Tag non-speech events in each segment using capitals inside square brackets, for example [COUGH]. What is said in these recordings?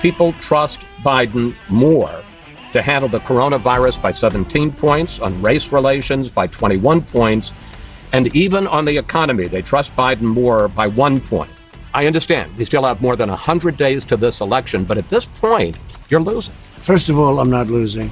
people trust Biden more to handle the coronavirus by 17 points, on race relations by 21 points, and even on the economy, they trust Biden more by one point. I understand we still have more than 100 days to this election, but at this point, you're losing. First of all, I'm not losing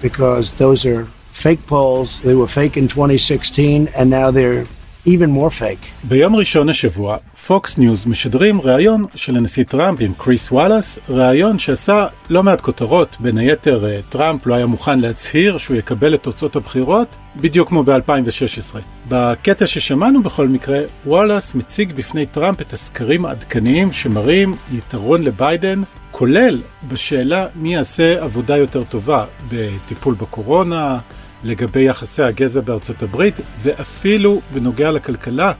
because those are fake polls. They were fake in 2016, and now they're even more fake. ביום ראשון השבוע, פוקס ניוז משדרים ראיון של הנשיא טראמפ עם קריס וואלאס, ראיון שעשה לא מעט כותרות, בין היתר אה, טראמפ לא היה מוכן להצהיר שהוא יקבל את תוצאות הבחירות, בדיוק כמו ב-2016. בקטע ששמענו בכל מקרה, וואלאס מציג בפני טראמפ את הסקרים העדכניים שמראים יתרון לביידן, כולל בשאלה מי יעשה עבודה יותר טובה בטיפול בקורונה, לגבי יחסי הגזע בארצות הברית, ואפילו בנוגע לכלכלה,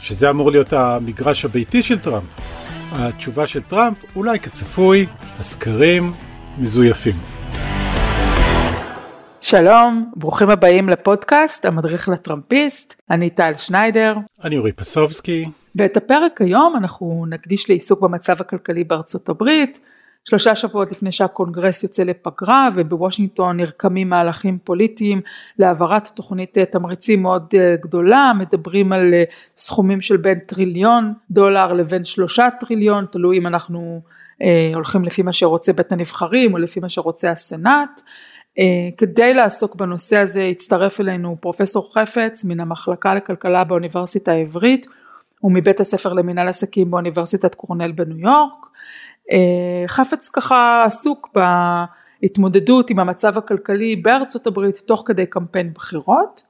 שזה אמור להיות המגרש הביתי של טראמפ. התשובה של טראמפ, אולי כצפוי, הסקרים מזויפים. שלום, ברוכים הבאים לפודקאסט המדריך לטראמפיסט, אני טל שניידר. אני אורי פסובסקי. ואת הפרק היום אנחנו נקדיש לעיסוק במצב הכלכלי בארצות הברית, שלושה שבועות לפני שהקונגרס יוצא לפגרה ובוושינגטון נרקמים מהלכים פוליטיים להעברת תוכנית אה, תמריצים מאוד אה, גדולה, מדברים על אה, סכומים של בין טריליון דולר לבין שלושה טריליון, תלוי אם אנחנו אה, הולכים לפי מה שרוצה בית הנבחרים או לפי מה שרוצה הסנאט. אה, כדי לעסוק בנושא הזה הצטרף אלינו פרופסור חפץ מן המחלקה לכלכלה באוניברסיטה העברית ומבית הספר למנהל עסקים באוניברסיטת קורנל בניו יורק. אה, חפץ ככה עסוק בהתמודדות עם המצב הכלכלי בארצות הברית תוך כדי קמפיין בחירות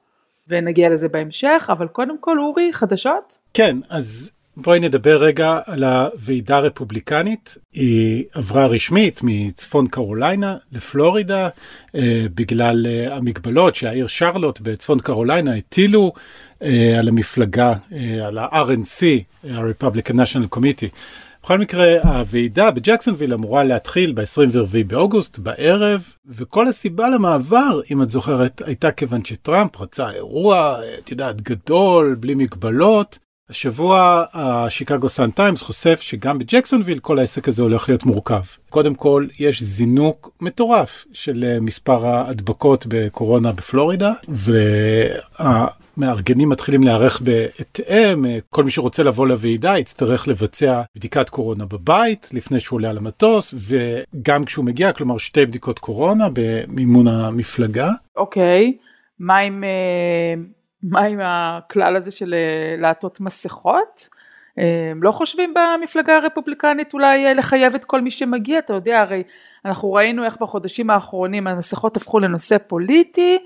ונגיע לזה בהמשך אבל קודם כל אורי חדשות? כן אז בואי נדבר רגע על הוועידה הרפובליקנית היא עברה רשמית מצפון קרוליינה לפלורידה אה, בגלל אה, המגבלות שהעיר שרלוט בצפון קרוליינה הטילו על המפלגה על ה-RNC ה-Republican National Committee בכל מקרה, הוועידה בג'קסונוויל אמורה להתחיל ב-24 באוגוסט בערב, וכל הסיבה למעבר, אם את זוכרת, הייתה כיוון שטראמפ רצה אירוע, את יודעת, גדול, בלי מגבלות. השבוע השיקגו סאן טיימס חושף שגם בג'קסונוויל כל העסק הזה הולך להיות מורכב. קודם כל, יש זינוק מטורף של מספר ההדבקות בקורונה בפלורידה, וה... מארגנים מתחילים להיערך בהתאם, כל מי שרוצה לבוא לוועידה יצטרך לבצע בדיקת קורונה בבית לפני שהוא עולה על המטוס, וגם כשהוא מגיע, כלומר שתי בדיקות קורונה במימון המפלגה. אוקיי, אוקיי. מה אה, מה עם הכלל הזה של אה, לעטות מסכות? הם לא חושבים במפלגה הרפובליקנית אולי אה, לחייב את כל מי שמגיע, אתה יודע, הרי אנחנו ראינו איך בחודשים האחרונים המסכות הפכו לנושא פוליטי,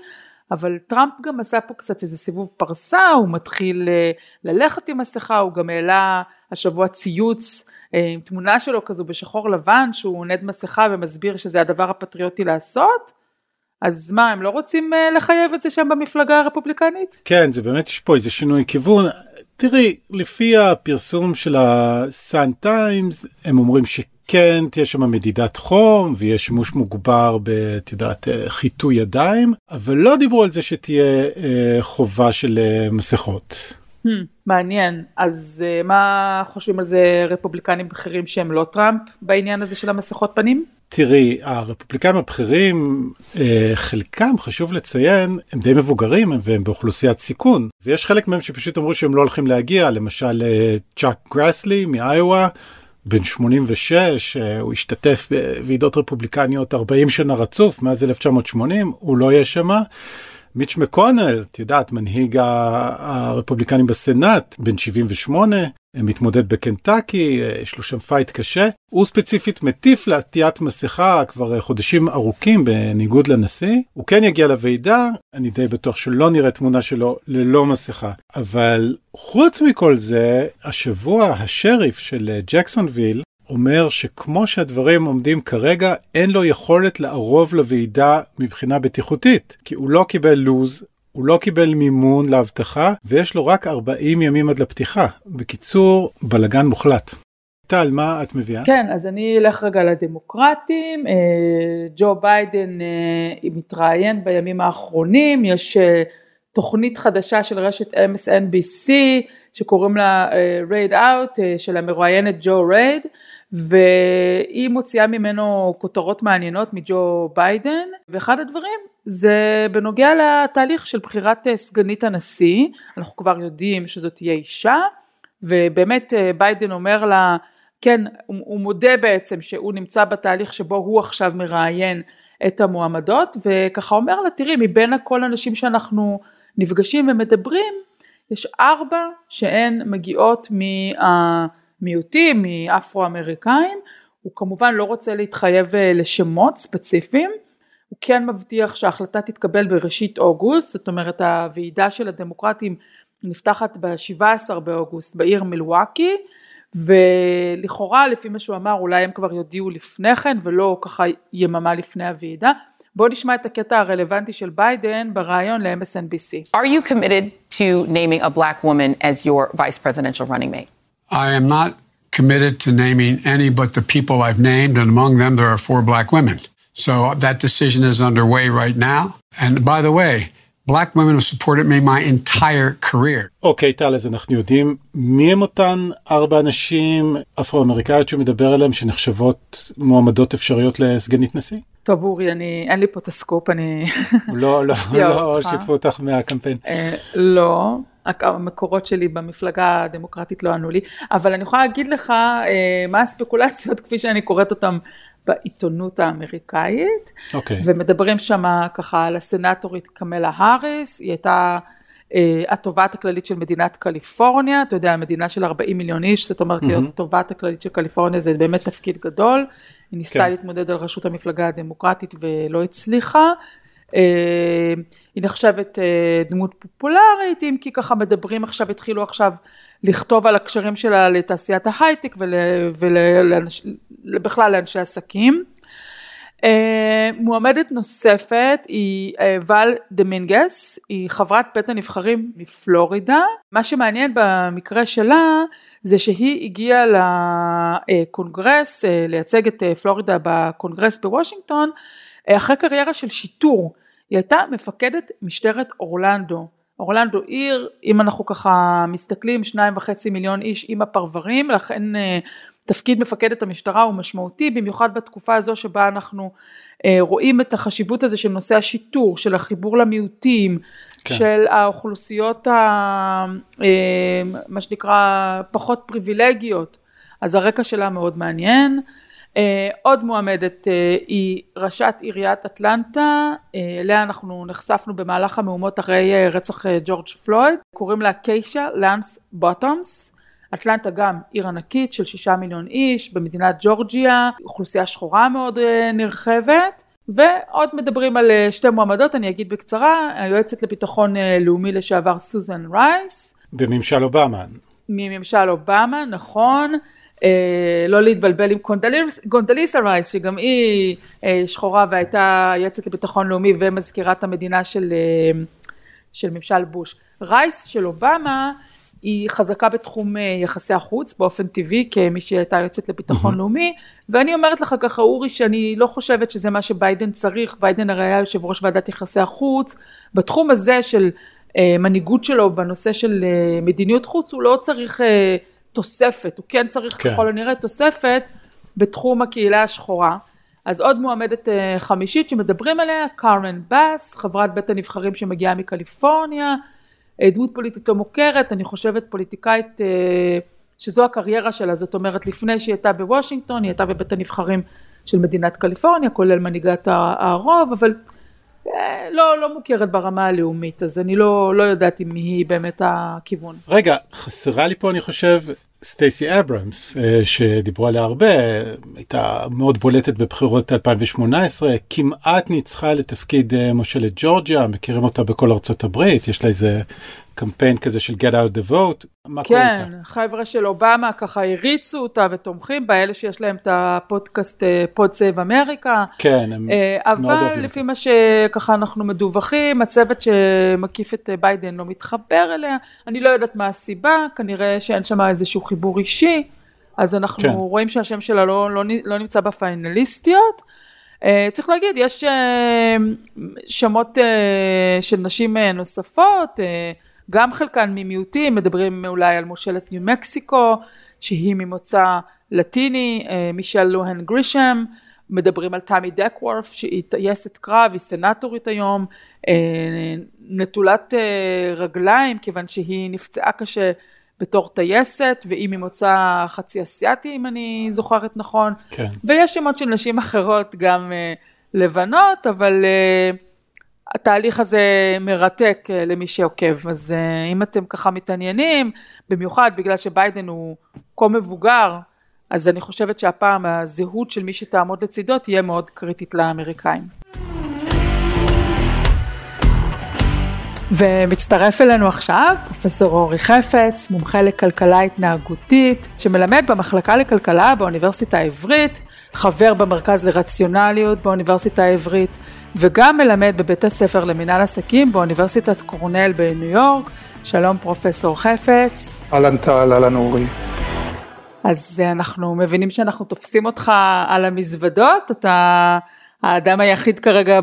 אבל טראמפ גם עשה פה קצת איזה סיבוב פרסה, הוא מתחיל אה, ללכת עם מסכה, הוא גם העלה השבוע ציוץ אה, עם תמונה שלו כזו בשחור לבן, שהוא עונד מסכה ומסביר שזה הדבר הפטריוטי לעשות. אז מה, הם לא רוצים אה, לחייב את זה שם במפלגה הרפובליקנית? כן, זה באמת יש פה איזה שינוי כיוון. תראי, לפי הפרסום של הסאן טיימס, הם אומרים ש... כן, תהיה שם מדידת חום ויהיה שימוש מוגבר ב, את יודעת, אה, חיטוי ידיים, אבל לא דיברו על זה שתהיה אה, חובה של אה, מסכות. Hmm, מעניין. אז אה, מה חושבים על זה רפובליקנים בכירים שהם לא טראמפ בעניין הזה של המסכות פנים? תראי, הרפובליקנים הבכירים, אה, חלקם, חשוב לציין, הם די מבוגרים והם באוכלוסיית סיכון. ויש חלק מהם שפשוט אמרו שהם לא הולכים להגיע, למשל אה, צ'אק גרסלי מאיואה. בן 86, אה, הוא השתתף בוועידות רפובליקניות 40 שנה רצוף, מאז 1980, הוא לא יהיה שמה. מיץ' מקונל, את יודעת, מנהיג הרפובליקנים בסנאט, בן 78, מתמודד בקנטקי, יש לו שם פייט קשה. הוא ספציפית מטיף לעטיית מסכה כבר חודשים ארוכים בניגוד לנשיא. הוא כן יגיע לוועידה, אני די בטוח שלא נראה תמונה שלו ללא מסכה. אבל חוץ מכל זה, השבוע השריף של ג'קסונוויל אומר שכמו שהדברים עומדים כרגע, אין לו יכולת לערוב לוועידה מבחינה בטיחותית, כי הוא לא קיבל לוז, הוא לא קיבל מימון לאבטחה, ויש לו רק 40 ימים עד לפתיחה. בקיצור, בלגן מוחלט. טל, מה את מביאה? כן, אז אני אלך רגע לדמוקרטים. אה, ג'ו ביידן אה, מתראיין בימים האחרונים, יש אה, תוכנית חדשה של רשת MSNBC שקוראים לה ReidOut של המרואיינת ג'ו רייד. והיא מוציאה ממנו כותרות מעניינות מג'ו ביידן, ואחד הדברים זה בנוגע לתהליך של בחירת אה, סגנית הנשיא, אנחנו כבר יודעים שזאת תהיה אישה, ובאמת אה, ביידן אומר לה, כן, הוא, הוא מודה בעצם שהוא נמצא בתהליך שבו הוא עכשיו מראיין את המועמדות, וככה אומר לה, תראי, מבין כל הנשים שאנחנו נפגשים ומדברים, יש ארבע שהן מגיעות מהמיעוטים, מאפרו-אמריקאים, הוא כמובן לא רוצה להתחייב אה, לשמות ספציפיים, הוא כן מבטיח שההחלטה תתקבל בראשית אוגוסט, זאת אומרת הוועידה של הדמוקרטים נפתחת ב-17 באוגוסט בעיר מילווקי, ולכאורה לפי מה שהוא אמר אולי הם כבר יודיעו לפני כן ולא ככה יממה לפני הוועידה. בואו נשמע את הקטע הרלוונטי של ביידן בריאיון ל-MSNBC. Are you committed to naming a black woman as your vice presidential running mate? I am not committed to naming any but the people I've named, and among them there are four black women. So that decision is underway right now. And by the way, black women have supported me my entire career. אוקיי, טל, אז אנחנו יודעים מי הם אותן ארבע נשים אפרו-אמריקאיות שהוא מדבר עליהן שנחשבות מועמדות אפשריות לסגנית נשיא? טוב אורי, אני, אין לי פה את הסקופ, אני... [LAUGHS] לא, לא, לא שיתפו אותך מהקמפיין. אה, לא, המקורות שלי במפלגה הדמוקרטית לא ענו לי, אבל אני יכולה להגיד לך אה, מה הספקולציות כפי שאני קוראת אותן בעיתונות האמריקאית, okay. אוקיי. ומדברים שם ככה על הסנטורית קמלה האריס, היא הייתה אה, התובעת הכללית של מדינת קליפורניה, אתה יודע, מדינה של 40 מיליון איש, זאת אומרת mm-hmm. להיות התובעת הכללית של קליפורניה זה באמת תפקיד גדול, היא ניסתה כן. להתמודד על ראשות המפלגה הדמוקרטית ולא הצליחה. אה, היא נחשבת אה, דמות פופולרית, אם כי ככה מדברים עכשיו, התחילו עכשיו לכתוב על הקשרים שלה לתעשיית ההייטק ובכלל לאנשי עסקים. אה, מועמדת נוספת היא ואל דמינגס, היא חברת בית הנבחרים מפלורידה. מה שמעניין במקרה שלה זה שהיא הגיעה לקונגרס, לייצג את פלורידה בקונגרס בוושינגטון, אחרי קריירה של שיטור. היא הייתה מפקדת משטרת אורלנדו. אורלנדו עיר, אם אנחנו ככה מסתכלים, שניים וחצי מיליון איש עם הפרברים, לכן אה, תפקיד מפקדת המשטרה הוא משמעותי, במיוחד בתקופה הזו שבה אנחנו אה, רואים את החשיבות הזה של נושא השיטור, של החיבור למיעוטים, כן. של האוכלוסיות, ה, אה, מה שנקרא, פחות פריבילגיות, אז הרקע שלה מאוד מעניין. אה, עוד מועמדת אה, היא ראשת עיריית אטלנטה, אה, אליה אנחנו נחשפנו במהלך המהומות אחרי רצח ג'ורג' פלויד, קוראים לה קיישה לאנס בוטומס. אטלנטה גם עיר ענקית של שישה מיליון איש במדינת ג'ורג'יה, אוכלוסייה שחורה מאוד נרחבת. ועוד מדברים על שתי מועמדות, אני אגיד בקצרה, היועצת לביטחון לאומי לשעבר סוזן רייס. בממשל אובמה. מממשל אובמה, נכון. אה, לא להתבלבל עם קונדוליזה רייס שגם היא אה, שחורה והייתה יועצת לביטחון לאומי ומזכירת המדינה של, אה, של ממשל בוש. רייס של אובמה היא חזקה בתחום יחסי החוץ באופן טבעי כמי שהייתה יועצת לביטחון mm-hmm. לאומי ואני אומרת לך ככה אורי שאני לא חושבת שזה מה שביידן צריך, ביידן הרי היה יושב ראש ועדת יחסי החוץ, בתחום הזה של מנהיגות שלו בנושא של מדיניות חוץ הוא לא צריך תוספת, הוא כן צריך כן. ככל הנראה תוספת בתחום הקהילה השחורה. אז עוד מועמדת אה, חמישית שמדברים עליה, קארן באס, חברת בית הנבחרים שמגיעה מקליפורניה, אה, דמות פוליטית לא מוכרת, אני חושבת פוליטיקאית אה, שזו הקריירה שלה, זאת אומרת לפני שהיא הייתה בוושינגטון, היא הייתה בבית הנבחרים של מדינת קליפורניה, כולל מנהיגת הרוב, אבל לא, לא מוכרת ברמה הלאומית, אז אני לא, לא יודעת אם היא באמת הכיוון. רגע, חסרה לי פה, אני חושב, סטייסי אברהמס, אה, שדיברו עליה הרבה, הייתה מאוד בולטת בבחירות 2018, כמעט ניצחה לתפקיד אה, מושלת ג'ורג'יה, מכירים אותה בכל ארצות הברית, יש לה איזה קמפיין כזה של get out the vote, מה כן, קורה איתה? כן, חבר'ה של אובמה ככה הריצו אותה ותומכים בה, אלה שיש להם את הפודקאסט Pod Save America. כן, הם אה, מאוד אוהבים אבל לפי מה שככה אנחנו מדווחים, הצוות שמקיף את ביידן לא מתחבר אליה, אני לא יודעת מה הסיבה, כנראה שאין שם איזשהו חיבור אישי, אז אנחנו כן. רואים שהשם שלה לא, לא, לא נמצא בפיינליסטיות. אה, צריך להגיד, יש אה, שמות אה, של נשים אה, נוספות, גם חלקן ממיעוטים, מדברים אולי על מושלת ניו מקסיקו, שהיא ממוצא לטיני, מישל לוהן גרישם, מדברים על תמי דקוורף שהיא טייסת קרב, היא סנטורית היום, נטולת רגליים כיוון שהיא נפצעה קשה בתור טייסת והיא ממוצא חצי אסיאתי אם אני זוכרת נכון, כן. ויש שמות של נשים אחרות גם לבנות אבל התהליך הזה מרתק למי שעוקב אז אם אתם ככה מתעניינים במיוחד בגלל שביידן הוא כה מבוגר אז אני חושבת שהפעם הזהות של מי שתעמוד לצידו תהיה מאוד קריטית לאמריקאים. ומצטרף אלינו עכשיו פרופסור אורי חפץ, מומחה לכלכלה התנהגותית, שמלמד במחלקה לכלכלה באוניברסיטה העברית, חבר במרכז לרציונליות באוניברסיטה העברית, וגם מלמד בבית הספר למינהל עסקים באוניברסיטת קורנל בניו יורק. שלום פרופסור חפץ. אהלן טל, אהלן אורי. אז אנחנו מבינים שאנחנו תופסים אותך על המזוודות, אתה האדם היחיד כרגע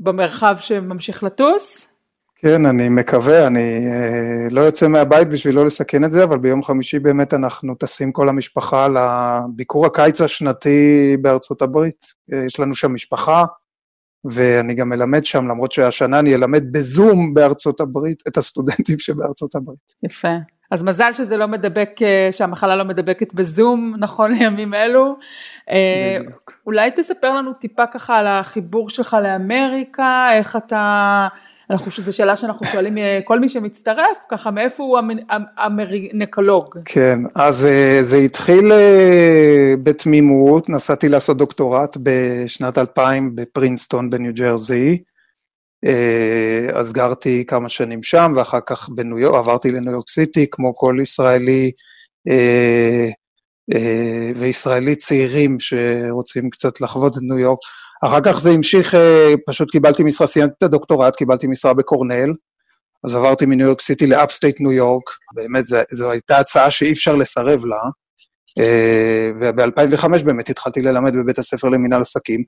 במרחב שממשיך לטוס? כן, אני מקווה, אני אה, לא יוצא מהבית בשביל לא לסכן את זה, אבל ביום חמישי באמת אנחנו טסים כל המשפחה לביקור הקיץ השנתי בארצות הברית. אה, יש לנו שם משפחה, ואני גם מלמד שם, למרות שהשנה אני אלמד בזום בארצות הברית, את הסטודנטים שבארצות הברית. יפה. אז מזל שזה לא מדבק, אה, שהמחלה לא מדבקת בזום נכון לימים אלו. אה, בדיוק. אולי תספר לנו טיפה ככה על החיבור שלך לאמריקה, איך אתה, חושבת שזו שאלה שאנחנו שואלים אה, כל מי שמצטרף, ככה מאיפה הוא אמריקולוג. כן, אז זה התחיל בתמימות, נסעתי לעשות דוקטורט בשנת 2000 בפרינסטון בניו ג'רזי. אה, אז גרתי כמה שנים שם, ואחר כך בניו יורק, עברתי לניו יורק סיטי, כמו כל ישראלי אה, אה, וישראלי צעירים שרוצים קצת לחוות את ניו יורק. אחר כך זה המשיך, פשוט קיבלתי משרה, סיימתי את הדוקטורט, קיבלתי משרה בקורנל, אז עברתי מניו יורק סיטי ל upstate ניו יורק, באמת זו הייתה הצעה שאי אפשר לסרב לה, וב-2005 באמת התחלתי ללמד בבית הספר למינהל עסקים.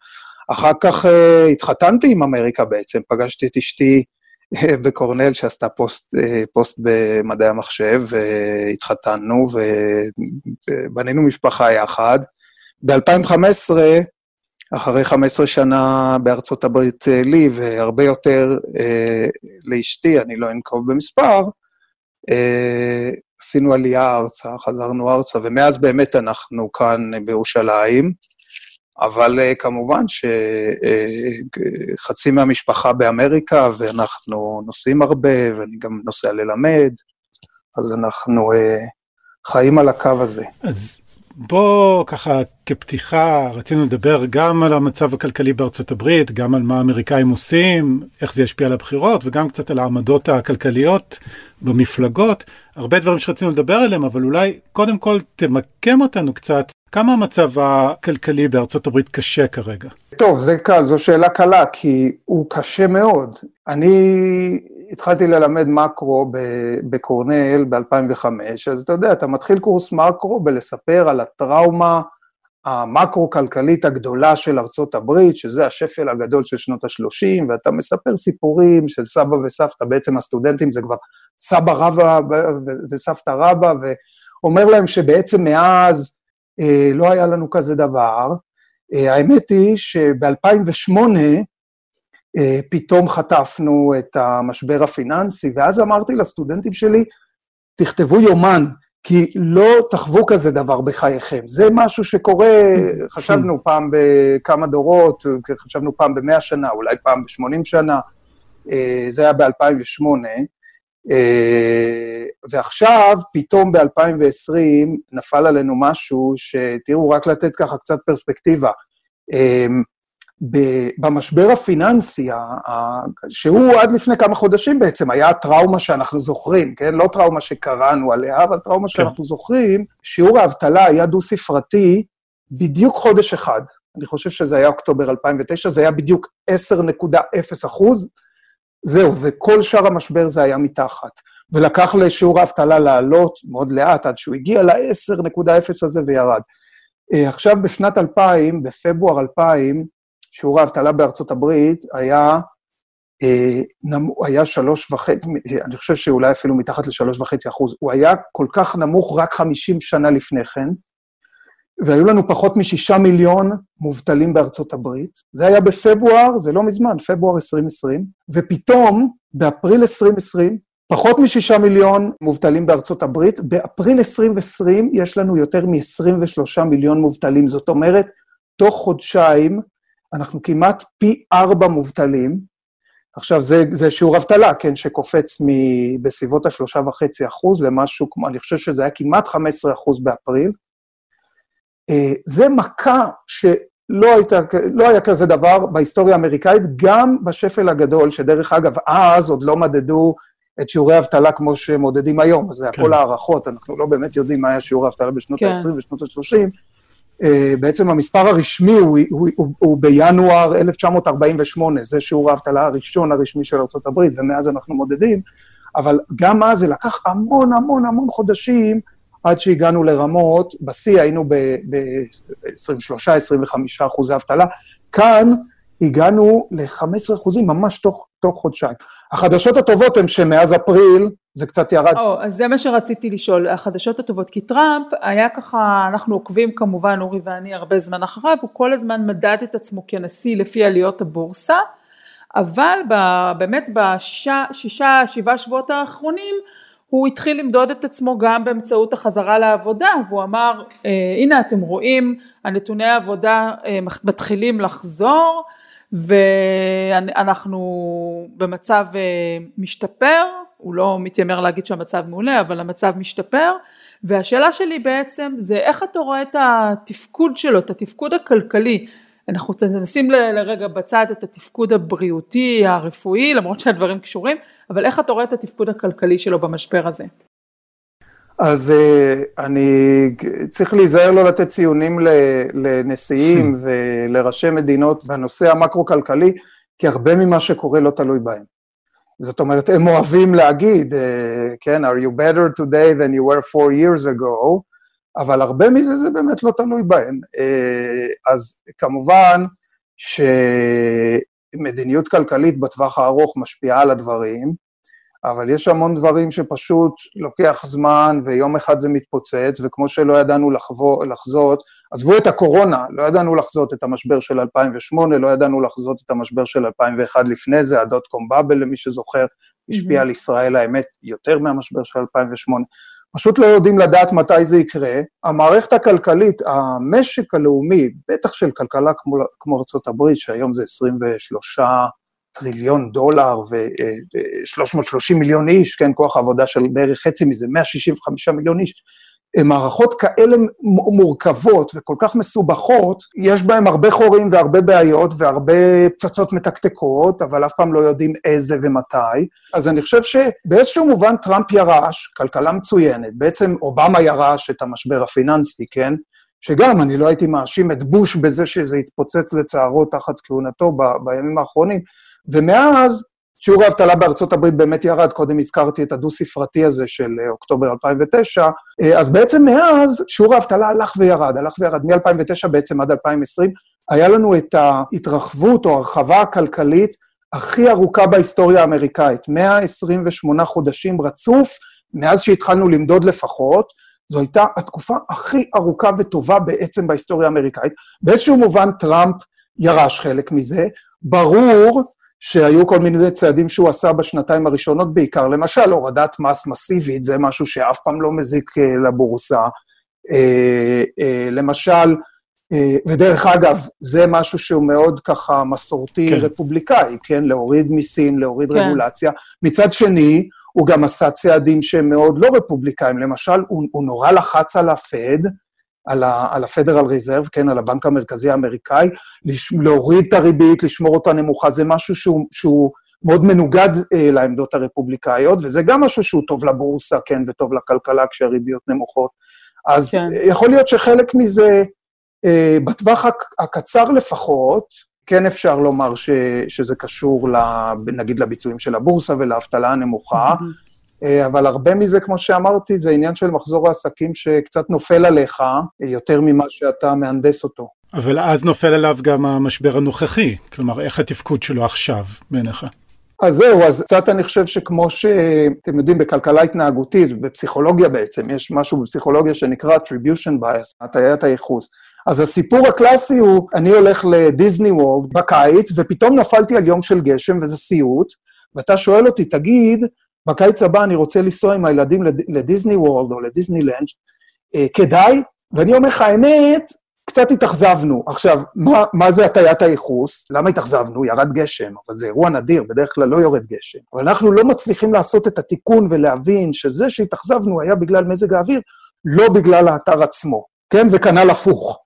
אחר כך התחתנתי עם אמריקה בעצם, פגשתי את אשתי [LAUGHS] בקורנל שעשתה פוסט, אה, פוסט במדעי המחשב, והתחתנו ובנינו משפחה יחד. ב-2015, אחרי 15 שנה בארצות הברית לי, והרבה יותר אה, לאשתי, אני לא אנקוב במספר, uh, עשינו עלייה ארצה, חזרנו ארצה, ומאז באמת אנחנו כאן בירושלים. אבל אה, כמובן שחצי מהמשפחה באמריקה, ואנחנו נוסעים הרבה, ואני גם נוסע ללמד, אז אנחנו אה, חיים על הקו הזה. אז בוא ככה כפתיחה, רצינו לדבר גם על המצב הכלכלי בארצות הברית, גם על מה האמריקאים עושים, איך זה ישפיע על הבחירות, וגם קצת על העמדות הכלכליות במפלגות. הרבה דברים שרצינו לדבר עליהם, אבל אולי קודם כל תמקם אותנו קצת כמה המצב הכלכלי בארצות הברית קשה כרגע? טוב, זה קל, זו שאלה קלה, כי הוא קשה מאוד. אני התחלתי ללמד מקרו בקורנל ב-2005, אז אתה יודע, אתה מתחיל קורס מקרו בלספר על הטראומה המקרו-כלכלית הגדולה של ארצות הברית, שזה השפל הגדול של שנות ה-30, ואתה מספר סיפורים של סבא וסבתא, בעצם הסטודנטים זה כבר סבא רבא וסבתא רבא, ואומר להם שבעצם מאז אה, לא היה לנו כזה דבר. אה, האמת היא שב-2008 אה, פתאום חטפנו את המשבר הפיננסי, ואז אמרתי לסטודנטים שלי, תכתבו יומן, כי לא תחוו כזה דבר בחייכם. זה משהו שקורה, חשבנו פעם בכמה דורות, חשבנו פעם במאה שנה, אולי פעם בשמונים שנה, זה היה ב-2008. אה, ועכשיו, פתאום ב-2020 נפל עלינו משהו שתראו, רק לתת ככה קצת פרספקטיבה. אה, במשבר הפיננסי, שהוא עד לפני כמה חודשים בעצם היה הטראומה שאנחנו זוכרים, כן? לא טראומה שקראנו עליה, אבל טראומה כן. שאנחנו זוכרים, שיעור האבטלה היה דו-ספרתי בדיוק חודש אחד. אני חושב שזה היה אוקטובר 2009, זה היה בדיוק 10.0 אחוז. זהו, וכל שאר המשבר זה היה מתחת. ולקח לשיעור האבטלה לעלות מאוד לאט, עד שהוא הגיע ל-10.0 הזה וירד. Uh, עכשיו, בשנת 2000, בפברואר 2000, שיעור האבטלה בארצות הברית היה, נמ... היה שלוש וחצי, אני חושב שאולי אפילו מתחת לשלוש וחצי אחוז. הוא היה כל כך נמוך רק 50 שנה לפני כן, והיו לנו פחות משישה מיליון מובטלים בארצות הברית. זה היה בפברואר, זה לא מזמן, פברואר 2020, ופתאום, באפריל 2020, פחות משישה מיליון מובטלים בארצות הברית, באפריל 2020 יש לנו יותר מ-23 מיליון מובטלים, זאת אומרת, תוך חודשיים אנחנו כמעט פי ארבע מובטלים. עכשיו, זה, זה שיעור אבטלה, כן, שקופץ מ- בסביבות השלושה וחצי אחוז למשהו אני חושב שזה היה כמעט 15 אחוז באפריל. אה, זה מכה שלא הייתה, לא היה כזה דבר בהיסטוריה האמריקאית, גם בשפל הגדול, שדרך אגב, אז עוד לא מדדו את שיעורי האבטלה כמו שמודדים היום, אז זה כן. הכל הערכות, אנחנו לא באמת יודעים מה היה שיעור האבטלה בשנות כן. ה-20 ושנות ה-30. Uh, בעצם המספר הרשמי הוא, הוא, הוא, הוא בינואר 1948, זה שיעור האבטלה הראשון הרשמי של ארה"ב, ומאז אנחנו מודדים, אבל גם אז זה לקח המון המון המון חודשים עד שהגענו לרמות, בשיא היינו ב-23-25 אחוזי אבטלה, כאן הגענו ל-15 אחוזים ממש תוך, תוך חודשיים. החדשות הטובות הן שמאז אפריל זה קצת ירד. או, אז זה מה שרציתי לשאול, החדשות הטובות, כי טראמפ היה ככה, אנחנו עוקבים כמובן, אורי ואני הרבה זמן אחריו, הוא כל הזמן מדד את עצמו כנשיא לפי עליות הבורסה, אבל ב, באמת בשישה, שישה, שבעה שבועות האחרונים, הוא התחיל למדוד את עצמו גם באמצעות החזרה לעבודה, והוא אמר, הנה אתם רואים, הנתוני העבודה אה, מתחילים לחזור, ואנחנו במצב אה, משתפר, הוא לא מתיימר להגיד שהמצב מעולה, אבל המצב משתפר, והשאלה שלי בעצם זה איך אתה רואה את התפקוד שלו, את התפקוד הכלכלי, אנחנו נשים לרגע בצד את התפקוד הבריאותי, הרפואי, למרות שהדברים קשורים, אבל איך אתה רואה את התפקוד הכלכלי שלו במשבר הזה? אז uh, אני צריך להיזהר לא לתת ציונים לנשיאים [LAUGHS] ולראשי מדינות בנושא המקרו-כלכלי, כי הרבה ממה שקורה לא תלוי בהם. זאת אומרת, הם אוהבים להגיד, uh, כן, are you better today than you were four years ago, אבל הרבה מזה זה באמת לא תלוי בהם. Uh, אז כמובן שמדיניות כלכלית בטווח הארוך משפיעה על הדברים, אבל יש המון דברים שפשוט לוקח זמן ויום אחד זה מתפוצץ, וכמו שלא ידענו לחבור, לחזות, עזבו את הקורונה, לא ידענו לחזות את המשבר של 2008, לא ידענו לחזות את המשבר של 2001 לפני זה, הדוט קום באבל למי שזוכר, השפיע mm-hmm. על ישראל האמת יותר מהמשבר של 2008. פשוט לא יודעים לדעת מתי זה יקרה. המערכת הכלכלית, המשק הלאומי, בטח של כלכלה כמו, כמו ארה"ב, שהיום זה 23 טריליון דולר ו-330 מיליון איש, כן, כוח עבודה של בערך חצי מזה, 165 מיליון איש, מערכות כאלה מורכבות וכל כך מסובכות, יש בהן הרבה חורים והרבה בעיות והרבה פצצות מתקתקות, אבל אף פעם לא יודעים איזה ומתי. אז אני חושב שבאיזשהו מובן טראמפ ירש, כלכלה מצוינת, בעצם אובמה ירש את המשבר הפיננסי, כן? שגם אני לא הייתי מאשים את בוש בזה שזה התפוצץ לצערו תחת כהונתו ב- בימים האחרונים, ומאז שיעור האבטלה בארצות הברית באמת ירד, קודם הזכרתי את הדו-ספרתי הזה של אה, אוקטובר 2009, אה, אז בעצם מאז שיעור האבטלה הלך וירד, הלך וירד, מ-2009 בעצם עד 2020, היה לנו את ההתרחבות או הרחבה הכלכלית הכי ארוכה בהיסטוריה האמריקאית, 128 חודשים רצוף, מאז שהתחלנו למדוד לפחות, זו הייתה התקופה הכי ארוכה וטובה בעצם בהיסטוריה האמריקאית. באיזשהו מובן טראמפ ירש חלק מזה. ברור שהיו כל מיני צעדים שהוא עשה בשנתיים הראשונות בעיקר, למשל הורדת מס מסיבית, זה משהו שאף פעם לא מזיק אה, לבורסה. אה, אה, למשל, ודרך אגב, זה משהו שהוא מאוד ככה מסורתי כן. רפובליקאי, כן? להוריד מיסים, להוריד כן. רגולציה. מצד שני, הוא גם עשה צעדים שהם מאוד לא רפובליקאים. למשל, הוא, הוא נורא לחץ על הפד, על, ה, על הפדרל ריזרב, כן, על הבנק המרכזי האמריקאי, לש, להוריד את הריבית, לשמור אותה נמוכה, זה משהו שהוא, שהוא מאוד מנוגד אה, לעמדות הרפובליקאיות, וזה גם משהו שהוא טוב לבורסה, כן, וטוב לכלכלה כשהריביות נמוכות. אז כן. יכול להיות שחלק מזה, אה, בטווח הקצר לפחות, כן אפשר לומר ש, שזה קשור, ל, נגיד, לביצועים של הבורסה ולאבטלה הנמוכה, אה, אבל הרבה מזה, כמו שאמרתי, זה עניין של מחזור העסקים שקצת נופל עליך אה, יותר ממה שאתה מהנדס אותו. אבל אז נופל עליו גם המשבר הנוכחי, כלומר, איך התפקוד שלו עכשיו בעיניך? אז זהו, אז קצת אני חושב שכמו שאתם יודעים, בכלכלה התנהגותית, בפסיכולוגיה בעצם, יש משהו בפסיכולוגיה שנקרא attribution bias, הטיית הייחוס. אז הסיפור הקלאסי הוא, אני הולך לדיסני וורד בקיץ, ופתאום נפלתי על יום של גשם, וזה סיוט, ואתה שואל אותי, תגיד, בקיץ הבא אני רוצה לנסוע עם הילדים לדיסני וורד או לדיסנילנד, אה, כדאי? ואני אומר לך, האמת, קצת התאכזבנו. עכשיו, מה, מה זה הטיית הייחוס? למה התאכזבנו? ירד גשם, אבל זה אירוע נדיר, בדרך כלל לא יורד גשם. אבל אנחנו לא מצליחים לעשות את התיקון ולהבין שזה שהתאכזבנו היה בגלל מזג האוויר, לא בגלל האתר עצמו, כן? וכנ"ל הפוך.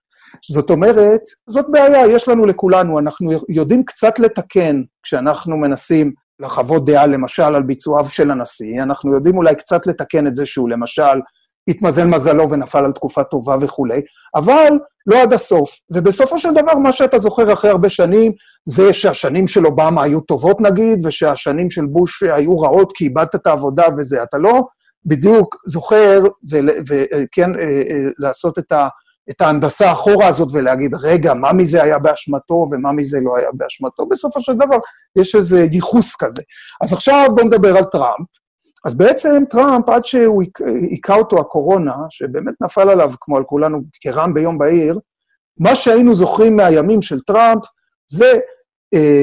זאת אומרת, זאת בעיה, יש לנו לכולנו, אנחנו יודעים קצת לתקן כשאנחנו מנסים לחוות דעה, למשל, על ביצועיו של הנשיא, אנחנו יודעים אולי קצת לתקן את זה שהוא למשל התמזל מזלו ונפל על תקופה טובה וכולי, אבל לא עד הסוף. ובסופו של דבר, מה שאתה זוכר אחרי הרבה שנים, זה שהשנים של אובמה היו טובות נגיד, ושהשנים של בוש היו רעות כי איבדת את העבודה וזה. אתה לא בדיוק זוכר, וכן, אה, אה, לעשות את ה... את ההנדסה אחורה הזאת ולהגיד, רגע, מה מזה היה באשמתו ומה מזה לא היה באשמתו, בסופו של דבר יש איזה ייחוס כזה. אז עכשיו בואו נדבר על טראמפ. אז בעצם טראמפ, עד שהוא היכה אותו הקורונה, שבאמת נפל עליו, כמו על כולנו, כרעם ביום בהיר, מה שהיינו זוכרים מהימים של טראמפ זה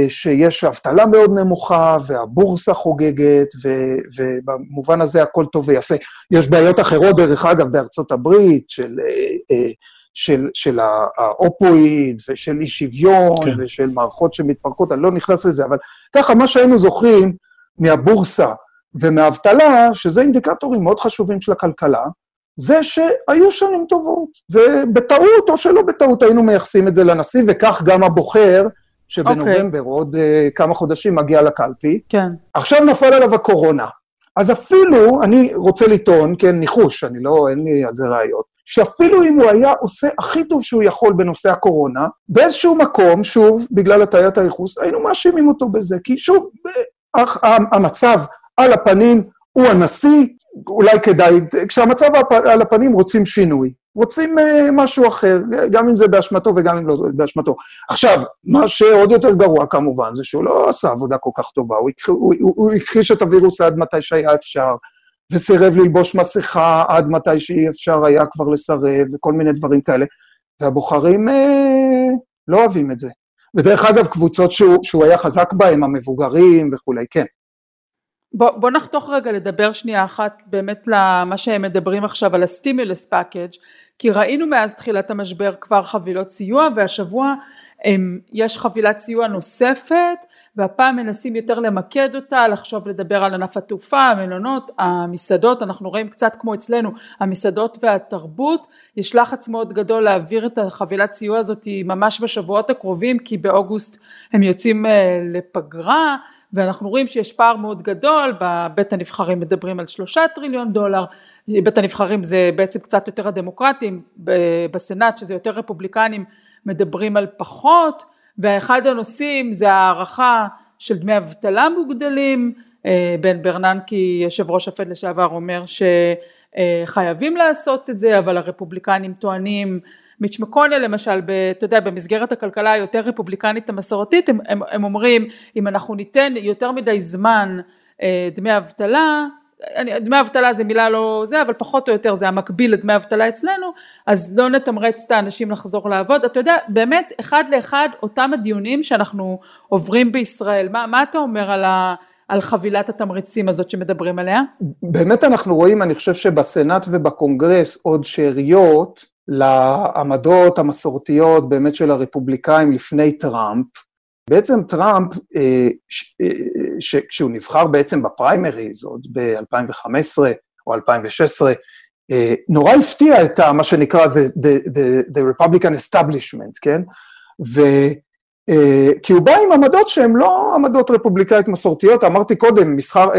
שיש אבטלה מאוד נמוכה, והבורסה חוגגת, ובמובן הזה הכל טוב ויפה. יש בעיות אחרות, דרך אגב, בארצות הברית, של, אה, אה, של, של האופואיד, ושל אי שוויון, כן. ושל מערכות שמתפרקות, אני לא נכנס לזה, אבל ככה, מה שהיינו זוכרים מהבורסה ומהאבטלה, שזה אינדיקטורים מאוד חשובים של הכלכלה, זה שהיו שנים טובות, ובטעות או שלא בטעות היינו מייחסים את זה לנשיא, וכך גם הבוחר, שבנובמבר, okay. אוקיי. עוד uh, כמה חודשים, מגיע לקלפי. כן. עכשיו נפל עליו הקורונה. אז אפילו, אני רוצה לטעון, כן, ניחוש, אני לא, אין לי על זה ראיות, שאפילו אם הוא היה עושה הכי טוב שהוא יכול בנושא הקורונה, באיזשהו מקום, שוב, בגלל הטיית הייחוס, היינו מאשימים אותו בזה, כי שוב, המצב על הפנים הוא הנשיא, אולי כדאי, כשהמצב על הפנים רוצים שינוי. רוצים uh, משהו אחר, גם אם זה באשמתו וגם אם לא באשמתו. עכשיו, מה שעוד יותר גרוע כמובן, זה שהוא לא עשה עבודה כל כך טובה, הוא, הוא, הוא, הוא הכחיש את הווירוס עד מתי שהיה אפשר, וסירב ללבוש מסכה עד מתי שאי אפשר היה כבר לסרב, וכל מיני דברים כאלה, והבוחרים אה, לא אוהבים את זה. ודרך אגב, קבוצות שהוא, שהוא היה חזק בהן, המבוגרים וכולי, כן. בוא, בוא נחתוך רגע לדבר שנייה אחת באמת למה שהם מדברים עכשיו על ה stimulus package כי ראינו מאז תחילת המשבר כבר חבילות סיוע והשבוע הם, יש חבילת סיוע נוספת והפעם מנסים יותר למקד אותה, לחשוב לדבר על ענף התעופה, המלונות, המסעדות, אנחנו רואים קצת כמו אצלנו, המסעדות והתרבות, יש לחץ מאוד גדול להעביר את החבילת סיוע הזאת ממש בשבועות הקרובים כי באוגוסט הם יוצאים אה, לפגרה ואנחנו רואים שיש פער מאוד גדול, בבית הנבחרים מדברים על שלושה טריליון דולר, בית הנבחרים זה בעצם קצת יותר הדמוקרטים, בסנאט שזה יותר רפובליקנים מדברים על פחות, ואחד הנושאים זה הערכה של דמי אבטלה מוגדלים, אה, בן ברננקי יושב ראש הפד לשעבר אומר שחייבים לעשות את זה, אבל הרפובליקנים טוענים מיץ' מקונל למשל, ב, אתה יודע, במסגרת הכלכלה היותר רפובליקנית המסורתית, הם, הם, הם אומרים, אם אנחנו ניתן יותר מדי זמן אה, דמי אבטלה, דמי אבטלה זה מילה לא זה, אבל פחות או יותר זה המקביל לדמי אבטלה אצלנו, אז לא נתמרץ את האנשים לחזור לעבוד. אתה יודע, באמת, אחד לאחד, אותם הדיונים שאנחנו עוברים בישראל. מה, מה אתה אומר על ה... על חבילת התמריצים הזאת שמדברים עליה? באמת אנחנו רואים, אני חושב שבסנאט ובקונגרס עוד שאריות לעמדות המסורתיות באמת של הרפובליקאים לפני טראמפ. בעצם טראמפ, אה, אה, כשהוא נבחר בעצם בפריימריז, עוד ב-2015 או 2016, אה, נורא הפתיע את מה שנקרא the, the, the, the Republican establishment, כן? ו... כי הוא בא עם עמדות שהן לא עמדות רפובליקאיות מסורתיות, אמרתי קודם, מסחר,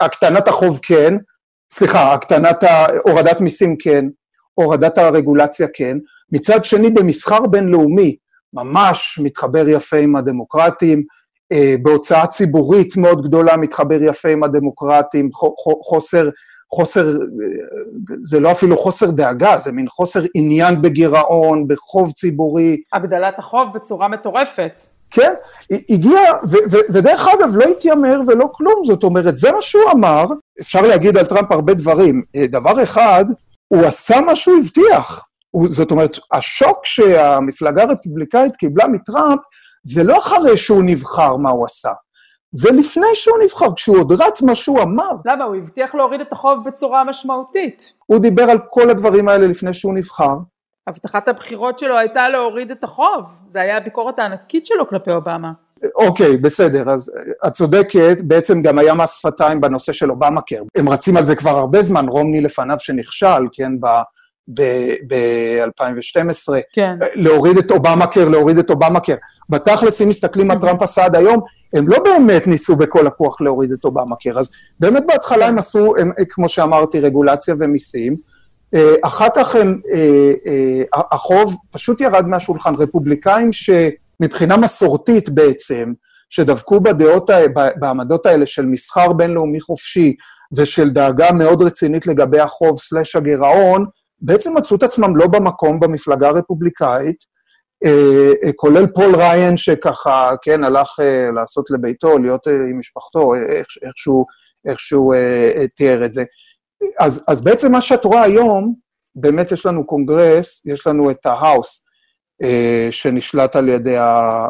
הקטנת החוב כן, סליחה, הקטנת, הורדת מיסים כן, הורדת הרגולציה כן, מצד שני במסחר בינלאומי ממש מתחבר יפה עם הדמוקרטים, אה, בהוצאה ציבורית מאוד גדולה מתחבר יפה עם הדמוקרטים, חוסר, חוסר, אה, זה לא אפילו חוסר דאגה, זה מין חוסר עניין בגירעון, בחוב ציבורי. הגדלת החוב בצורה מטורפת. כן? הגיע, ו- ו- ודרך אגב, לא התיימר ולא כלום, זאת אומרת, זה מה שהוא אמר, אפשר להגיד על טראמפ הרבה דברים. אה, דבר אחד, הוא עשה מה שהוא הבטיח. הוא, זאת אומרת, השוק שהמפלגה הרפובליקאית קיבלה מטראמפ, זה לא אחרי שהוא נבחר מה הוא עשה. זה לפני שהוא נבחר, כשהוא עוד רץ מה שהוא אמר. למה? הוא הבטיח להוריד את החוב בצורה משמעותית. הוא דיבר על כל הדברים האלה לפני שהוא נבחר. הבטחת הבחירות שלו הייתה להוריד את החוב, זה היה הביקורת הענקית שלו כלפי אובמה. אוקיי, בסדר, אז את צודקת, בעצם גם היה מס שפתיים בנושא של אובמה קר. הם רצים על זה כבר הרבה זמן, רומני לפניו שנכשל, כן, ב-2012, כן. להוריד את אובמה קר, להוריד את אובמה קר. בתכלס, אם מסתכלים מה טראמפ עשה עד היום, הם לא באמת ניסו בכל הכוח להוריד את אובמה קר. אז באמת בהתחלה הם עשו, הם, כמו שאמרתי, רגולציה ומיסים. אה, אחר כך הם, אה, אה, החוב פשוט ירד מהשולחן. רפובליקאים שמבחינה מסורתית בעצם, שדבקו בדעות, בעמדות האלה של מסחר בינלאומי חופשי ושל דאגה מאוד רצינית לגבי החוב סלש הגירעון, בעצם מצאו את עצמם לא במקום במפלגה הרפובליקאית, כולל פול ריאן שככה, כן, הלך לעשות לביתו, להיות עם משפחתו, איכשהו, איכשהו תיאר את זה. אז, אז בעצם מה שאת רואה היום, באמת יש לנו קונגרס, יש לנו את ה House, אה, שנשלט על ידי אה,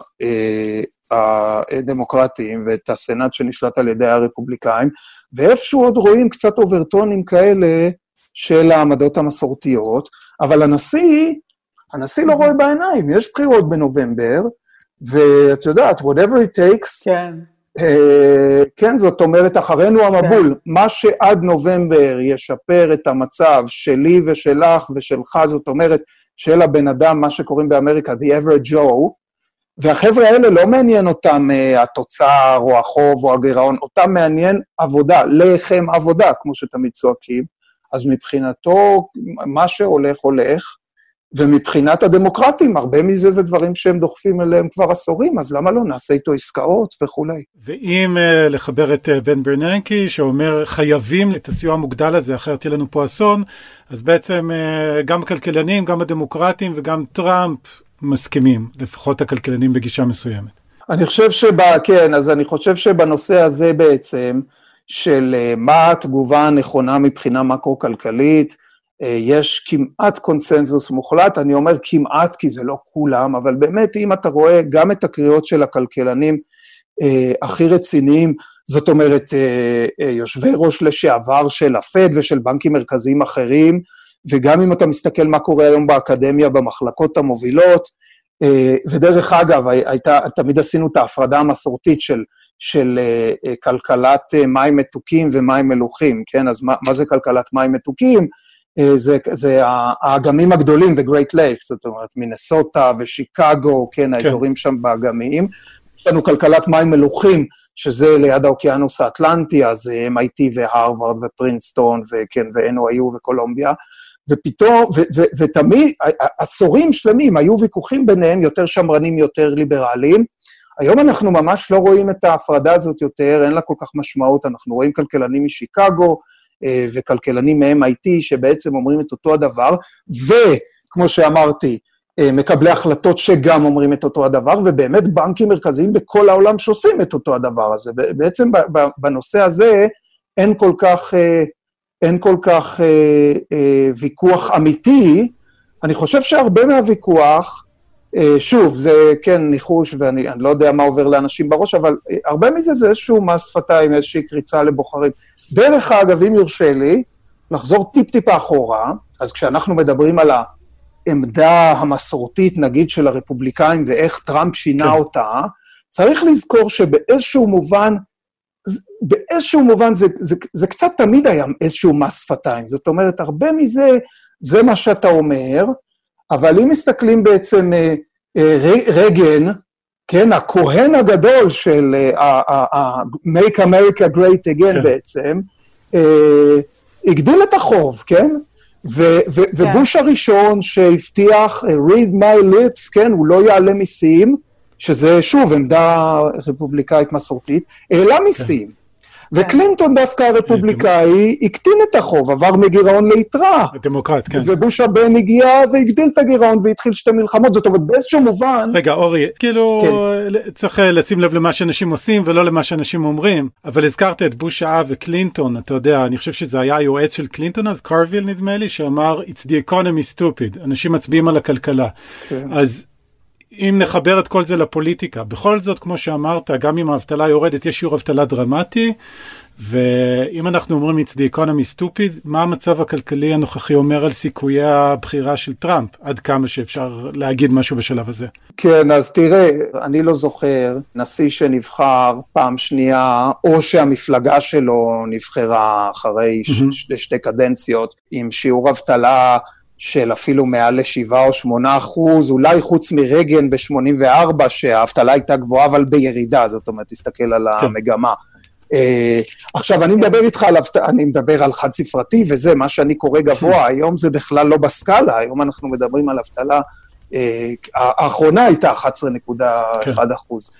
הדמוקרטים, ואת הסנאט שנשלט על ידי הרפובליקאים, ואיפשהו עוד רואים קצת אוברטונים כאלה של העמדות המסורתיות, אבל הנשיא, הנשיא לא רואה בעיניים, יש בחירות בנובמבר, ואת יודעת, whatever it takes, כן. אה, כן, זאת אומרת, אחרינו המבול. כן. מה שעד נובמבר ישפר את המצב שלי ושלך ושלך, זאת אומרת, של הבן אדם, מה שקוראים באמריקה, The average Joe, והחבר'ה האלה לא מעניין אותם uh, התוצר או החוב או הגירעון, אותם מעניין עבודה, לחם עבודה, כמו שתמיד צועקים. אז מבחינתו, מה שהולך, הולך. ומבחינת הדמוקרטים, הרבה מזה זה דברים שהם דוחפים אליהם כבר עשורים, אז למה לא נעשה איתו עסקאות וכולי. ואם uh, לחבר את uh, בן ברננקי, שאומר חייבים את הסיוע המוגדל הזה, אחרת יהיה לנו פה אסון, אז בעצם uh, גם הכלכלנים, גם הדמוקרטים וגם טראמפ מסכימים, לפחות הכלכלנים בגישה מסוימת. אני חושב שב... כן, אז אני חושב שבנושא הזה בעצם, של uh, מה התגובה הנכונה מבחינה מקרו-כלכלית, יש כמעט קונסנזוס מוחלט, אני אומר כמעט כי זה לא כולם, אבל באמת אם אתה רואה גם את הקריאות של הכלכלנים אה, הכי רציניים, זאת אומרת אה, אה, יושבי ראש לשעבר של הפד ושל בנקים מרכזיים אחרים, וגם אם אתה מסתכל מה קורה היום באקדמיה במחלקות המובילות, אה, ודרך אגב, הייתה, תמיד עשינו את ההפרדה המסורתית של של uh, כלכלת uh, מים מתוקים ומים מלוכים, כן? אז מה, מה זה כלכלת מים מתוקים? אה, זה, זה האגמים הגדולים, The Great Lakes, זאת אומרת, מינסוטה ושיקגו, כן, כן, האזורים שם באגמים. יש לנו כלכלת מים מלוכים, שזה ליד האוקיינוס האטלנטי, אז אה, MIT והרווארד ופרינסטון, וכן, ו-NOIU וקולומביה. ופתאום, ותמיד, עשורים שלמים היו ויכוחים ביניהם, יותר שמרנים, יותר ליברליים. היום אנחנו ממש לא רואים את ההפרדה הזאת יותר, אין לה כל כך משמעות, אנחנו רואים כלכלנים משיקגו, וכלכלנים מ-MIT שבעצם אומרים את אותו הדבר, וכמו שאמרתי, אה, מקבלי החלטות שגם אומרים את אותו הדבר, ובאמת בנקים מרכזיים בכל העולם שעושים את אותו הדבר הזה. בעצם בנושא הזה אין כל כך, אה, אין כל כך ויכוח אמיתי. אני חושב שהרבה מהוויכוח, שוב, זה כן ניחוש, ואני לא יודע מה עובר לאנשים בראש, אבל הרבה מזה זה איזשהו מס שפתיים, איזושהי קריצה לבוחרים. דרך אגב, אם יורשה לי, לחזור טיפ-טיפה אחורה, אז כשאנחנו מדברים על העמדה המסורתית, נגיד, של הרפובליקאים ואיך טראמפ שינה כן. אותה, צריך לזכור שבאיזשהו מובן, באיזשהו מובן זה, זה, זה קצת תמיד היה איזשהו מס שפתיים. זאת אומרת, הרבה מזה, זה מה שאתה אומר, אבל אם מסתכלים בעצם, אה, אה, רייגן, כן, הכהן הגדול של uh, Make America Great Again כן. בעצם, uh, הגדיל את החוב, כן? ו- ו- כן. ובוש הראשון שהבטיח, read my lips, כן, הוא לא יעלה מיסים, שזה שוב עמדה רפובליקאית מסורתית, העלה כן. מיסים. וקלינטון דווקא הרפובליקאי הקטין את החוב, עבר מגירעון ליתרה. דמוקרט, כן. ובוש הבן הגיע והגדיל את הגירעון והתחיל שתי מלחמות, זאת אומרת באיזשהו מובן... רגע, אורי, כאילו כן. צריך לשים לב למה שאנשים עושים ולא למה שאנשים אומרים, אבל הזכרת את בוש האב וקלינטון, אתה יודע, אני חושב שזה היה היועץ של קלינטון אז, קרוויל נדמה לי, שאמר It's the economy stupid, אנשים מצביעים על הכלכלה. כן. אז אם נחבר את כל זה לפוליטיקה, בכל זאת, כמו שאמרת, גם אם האבטלה יורדת, יש שיעור אבטלה דרמטי, ואם אנחנו אומרים it's the economy stupid, מה המצב הכלכלי הנוכחי אומר על סיכויי הבחירה של טראמפ, עד כמה שאפשר להגיד משהו בשלב הזה? כן, אז תראה, אני לא זוכר נשיא שנבחר פעם שנייה, או שהמפלגה שלו נבחרה אחרי mm-hmm. שתי קדנציות, עם שיעור אבטלה של אפילו מעל לשבעה או שמונה אחוז, אולי חוץ מרגן ב-84 שהאבטלה הייתה גבוהה אבל בירידה, זאת אומרת, תסתכל על כן. המגמה. Uh, עכשיו, אני מדבר איתך על, אני מדבר על חד ספרתי, וזה מה שאני קורא גבוה, [LAUGHS] היום זה בכלל לא בסקאלה, היום אנחנו מדברים על אבטלה, uh, האחרונה הייתה 11.1 כן. אחוז.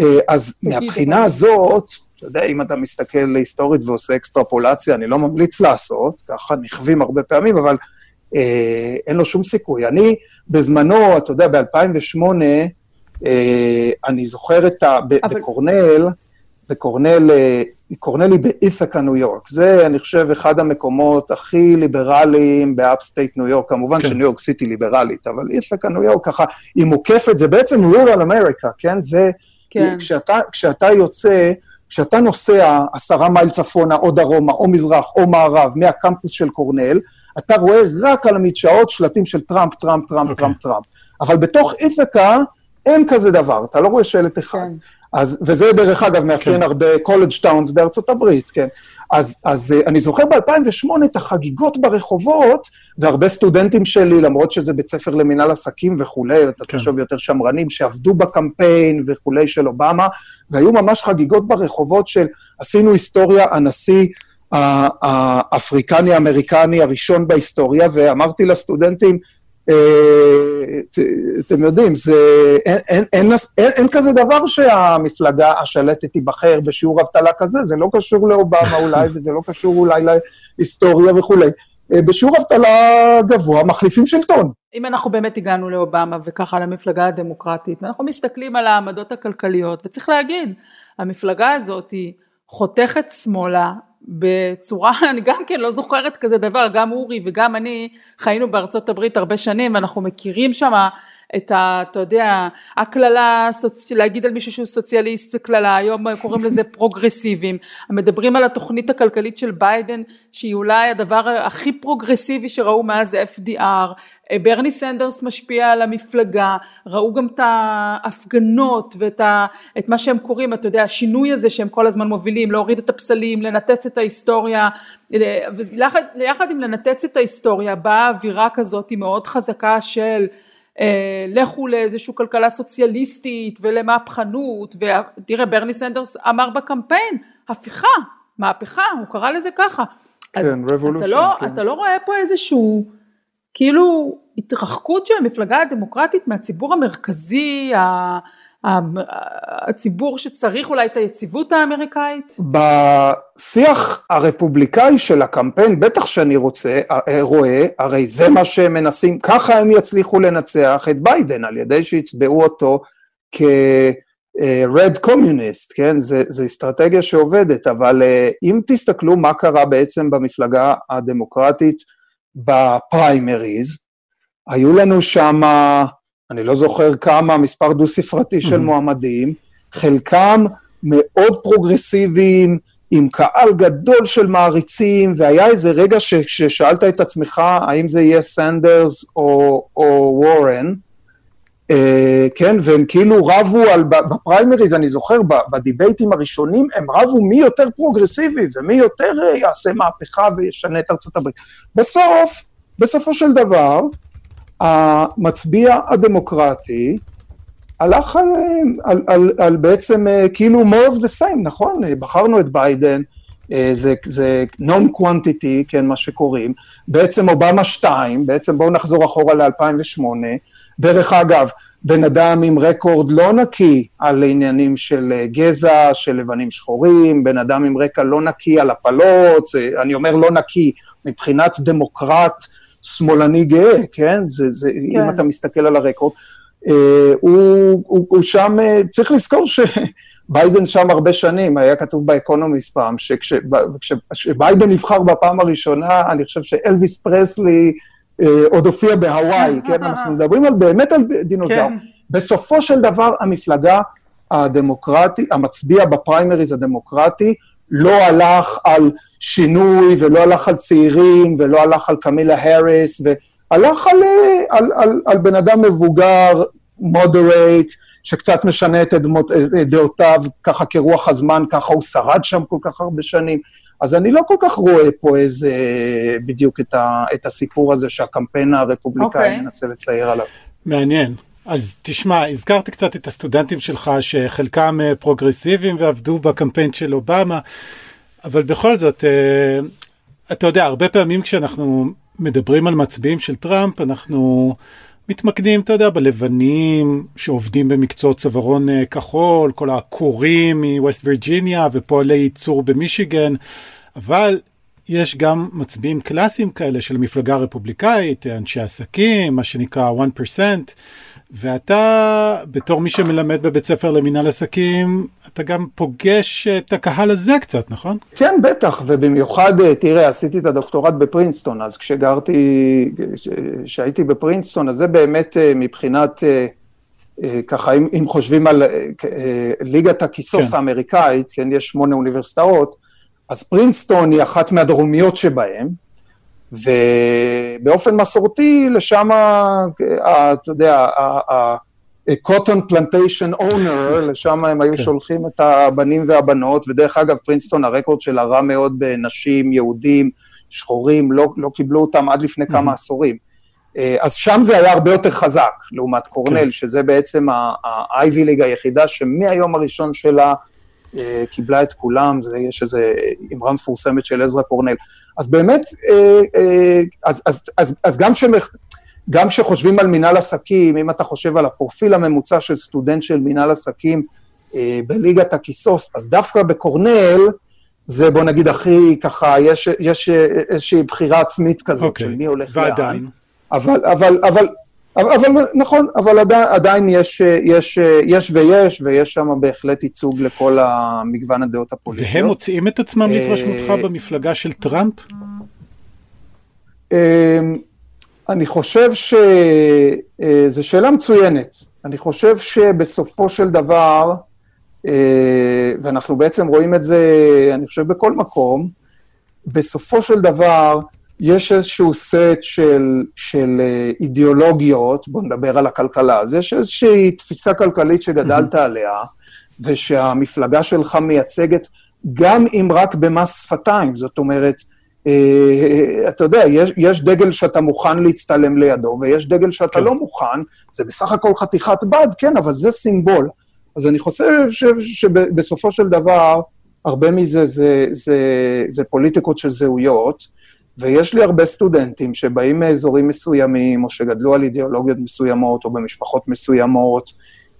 Uh, אז מהבחינה הזאת, אתה יודע, אם אתה מסתכל היסטורית ועושה אקסטרפולציה, אני לא ממליץ לעשות, ככה נכווים הרבה פעמים, אבל אה, אין לו שום סיכוי. אני בזמנו, אתה יודע, ב-2008, אה, אני זוכר את ה... אבל... בקורנל, בקורנל, אה, קורנל היא באית'קה, ניו יורק. זה, אני חושב, אחד המקומות הכי ליברליים ב upstate ניו יורק. כמובן כן. שניו יורק סיטי ליברלית, אבל אית'קה, ניו יורק, ככה, היא מוקפת, זה בעצם rural America, כן? זה... כן. כשאתה, כשאתה יוצא... כשאתה נוסע עשרה מייל צפונה או דרומה או מזרח או מערב מהקמפוס של קורנל, אתה רואה רק על המדשאות שלטים של טראמפ, טראמפ, טראמפ, okay. אוקיי. טראמפ, טראמפ. אבל בתוך אית'קה אין כזה דבר, אתה לא רואה שלט אחד. כן. אז, וזה דרך אגב מאפיין כן. הרבה college towns בארצות הברית, כן. אז, אז אה, אני זוכר ב-2008 את החגיגות ברחובות, והרבה סטודנטים שלי, למרות שזה בית ספר למינהל עסקים וכולי, אתה כן. תחשוב יותר שמרנים, שעבדו בקמפיין וכולי של אובמה, והיו ממש חגיגות ברחובות של עשינו היסטוריה, הנשיא האפריקני-אמריקני הראשון בהיסטוריה, ואמרתי לסטודנטים, אה, אתם יודעים, זה, אין, אין, אין, אין, אין כזה דבר שהמפלגה השלטת תיבחר בשיעור אבטלה כזה, זה לא קשור לאובמה אולי, וזה לא קשור אולי להיסטוריה וכולי. אה, בשיעור אבטלה גבוה מחליפים שלטון. אם אנחנו באמת הגענו לאובמה וככה למפלגה הדמוקרטית, ואנחנו מסתכלים על העמדות הכלכליות, וצריך להגיד, המפלגה הזאת היא חותכת שמאלה בצורה, [LAUGHS] אני גם כן לא זוכרת כזה דבר, גם אורי וגם אני חיינו בארצות הברית הרבה שנים ואנחנו מכירים שמה את ה... אתה יודע, הקללה, להגיד על מישהו שהוא סוציאליסט זה קללה, היום קוראים לזה [LAUGHS] פרוגרסיביים, מדברים על התוכנית הכלכלית של ביידן שהיא אולי הדבר הכי פרוגרסיבי שראו מאז FDR, ברני סנדרס משפיע על המפלגה, ראו גם את ההפגנות ואת ה, את מה שהם קוראים, אתה יודע, השינוי הזה שהם כל הזמן מובילים, להוריד את הפסלים, לנתץ את ההיסטוריה, ויחד עם לנתץ את ההיסטוריה באה אווירה כזאת מאוד חזקה של אה, לכו לאיזושהי כלכלה סוציאליסטית ולמהפכנות ותראה ברני סנדרס אמר בקמפיין הפיכה מהפכה הוא קרא לזה ככה כן רבולושן אתה, לא, כן. אתה לא רואה פה איזשהו כאילו התרחקות של המפלגה הדמוקרטית מהציבור המרכזי הציבור שצריך אולי את היציבות האמריקאית? בשיח הרפובליקאי של הקמפיין, בטח שאני רוצה, אה, רואה, הרי זה מה שהם מנסים, ככה הם יצליחו לנצח את ביידן, על ידי שיצבעו אותו כ... רד קומיוניסט, כן? זו אסטרטגיה שעובדת, אבל אה, אם תסתכלו מה קרה בעצם במפלגה הדמוקרטית בפריימריז, היו לנו שמה אני לא זוכר כמה, מספר דו-ספרתי של מועמדים, חלקם מאוד פרוגרסיביים, עם קהל גדול של מעריצים, והיה איזה רגע ששאלת את עצמך האם זה יהיה סנדרס או, או וורן, אה, כן, והם כאילו רבו על, בפריימריז, אני זוכר, ב debateים הראשונים, הם רבו מי יותר פרוגרסיבי ומי יותר אה, יעשה מהפכה וישנה את ארצות הברית. בסוף, בסופו של דבר, המצביע הדמוקרטי הלך על, על, על, על בעצם אה, כאילו more of the same, נכון? בחרנו את ביידן, אה, זה, זה non-quantity, כן, מה שקוראים, בעצם אובמה 2, בעצם בואו נחזור אחורה ל-2008, דרך אגב, בן אדם עם רקורד לא נקי על עניינים של אה, גזע, של לבנים שחורים, בן אדם עם רקע לא נקי על הפלות, אני אומר לא נקי מבחינת דמוקרט שמאלני גאה, כן? זה, זה, כן. אם אתה מסתכל על הרקורד. אה, הוא, הוא, הוא שם, אה, צריך לזכור שביידן [LAUGHS] שם הרבה שנים, היה כתוב באקונומיסט פעם, שכשביידן נבחר בפעם הראשונה, אני חושב שאלוויס פרסלי אה, עוד הופיע בהוואי, [LAUGHS] כן? אנחנו מדברים על, באמת על דינוזאור. כן. בסופו של דבר המפלגה הדמוקרטי, המצביע בפריימריז הדמוקרטי, לא הלך על שינוי ולא הלך על צעירים ולא הלך על קמילה האריס, והלך על, על, על, על בן אדם מבוגר, moderate, שקצת משנה את דמות, דעותיו ככה כרוח הזמן, ככה הוא שרד שם כל כך הרבה שנים. אז אני לא כל כך רואה פה איזה, בדיוק את, ה, את הסיפור הזה שהקמפיין הרפובליקאי okay. אוקיי. מנסה לצייר עליו. מעניין. אז תשמע, הזכרת קצת את הסטודנטים שלך שחלקם אה, פרוגרסיביים ועבדו בקמפיין של אובמה, אבל בכל זאת, אה, אתה יודע, הרבה פעמים כשאנחנו מדברים על מצביעים של טראמפ, אנחנו מתמקדים, אתה יודע, בלבנים שעובדים במקצועות צווארון אה, כחול, כל הקורים מווסט וירג'יניה ופועלי ייצור במישיגן, אבל יש גם מצביעים קלאסיים כאלה של המפלגה הרפובליקאית, אנשי עסקים, מה שנקרא 1%. ואתה, בתור מי שמלמד בבית ספר למינהל עסקים, אתה גם פוגש את הקהל הזה קצת, נכון? כן, בטח, ובמיוחד, תראה, עשיתי את הדוקטורט בפרינסטון, אז כשגרתי, כשהייתי בפרינסטון, אז זה באמת אה, מבחינת, אה, אה, ככה, אם, אם חושבים על ליגת הכיסוס כן. האמריקאית, כן, יש שמונה אוניברסיטאות, אז פרינסטון היא אחת מהדרומיות שבהן, ובאופן מסורתי, לשם, אתה יודע, ה-cotton plantation owner, לשם הם היו כן. שולחים את הבנים והבנות, ודרך אגב, פרינסטון, הרקורד שלה רע מאוד בנשים, יהודים, שחורים, לא, לא קיבלו אותם עד לפני כמה עשורים. אה, אז שם זה היה הרבה יותר חזק, לעומת קורנל, כן. שזה בעצם ה-Ivy League היחידה שמהיום הראשון שלה אה, קיבלה את כולם, זה, יש איזו אמרה מפורסמת של עזרא קורנל. אז באמת, אה, אה, אז, אז, אז, אז גם, שמח, גם כשחושבים על מינהל עסקים, אם אתה חושב על הפרופיל הממוצע של סטודנט של מינהל עסקים בליגת הכיסוס, אז דווקא בקורנל, זה בוא נגיד הכי ככה, יש, יש איזושהי בחירה עצמית כזאת okay. אוקיי. של מי הולך ועדיין. לאן. אבל, אבל, אבל, אבל, נכון, אבל עדיין, עדיין יש, יש, יש ויש, ויש שם בהחלט ייצוג לכל המגוון הדעות הפוליטיות. והם מוצאים את עצמם להתרשמותך אה, במפלגה של טראמפ? אמ, אני חושב שזו אה, שאלה מצוינת. אני חושב שבסופו של דבר, אה, ואנחנו בעצם רואים את זה, אני חושב, בכל מקום, בסופו של דבר, יש איזשהו סט של, של אה, אידיאולוגיות, בואו נדבר על הכלכלה, אז יש איזושהי תפיסה כלכלית שגדלת mm-hmm. עליה, ושהמפלגה שלך מייצגת, גם אם רק במס שפתיים, זאת אומרת, אה, אתה יודע, יש, יש דגל שאתה מוכן להצטלם לידו, ויש דגל שאתה כן. לא מוכן, זה בסך הכל חתיכת בד, כן, אבל זה סימבול. אז אני חושב שבסופו של דבר, הרבה מזה זה, זה, זה פוליטיקות של זהויות, ויש לי הרבה סטודנטים שבאים מאזורים מסוימים, או שגדלו על אידיאולוגיות מסוימות, או במשפחות מסוימות,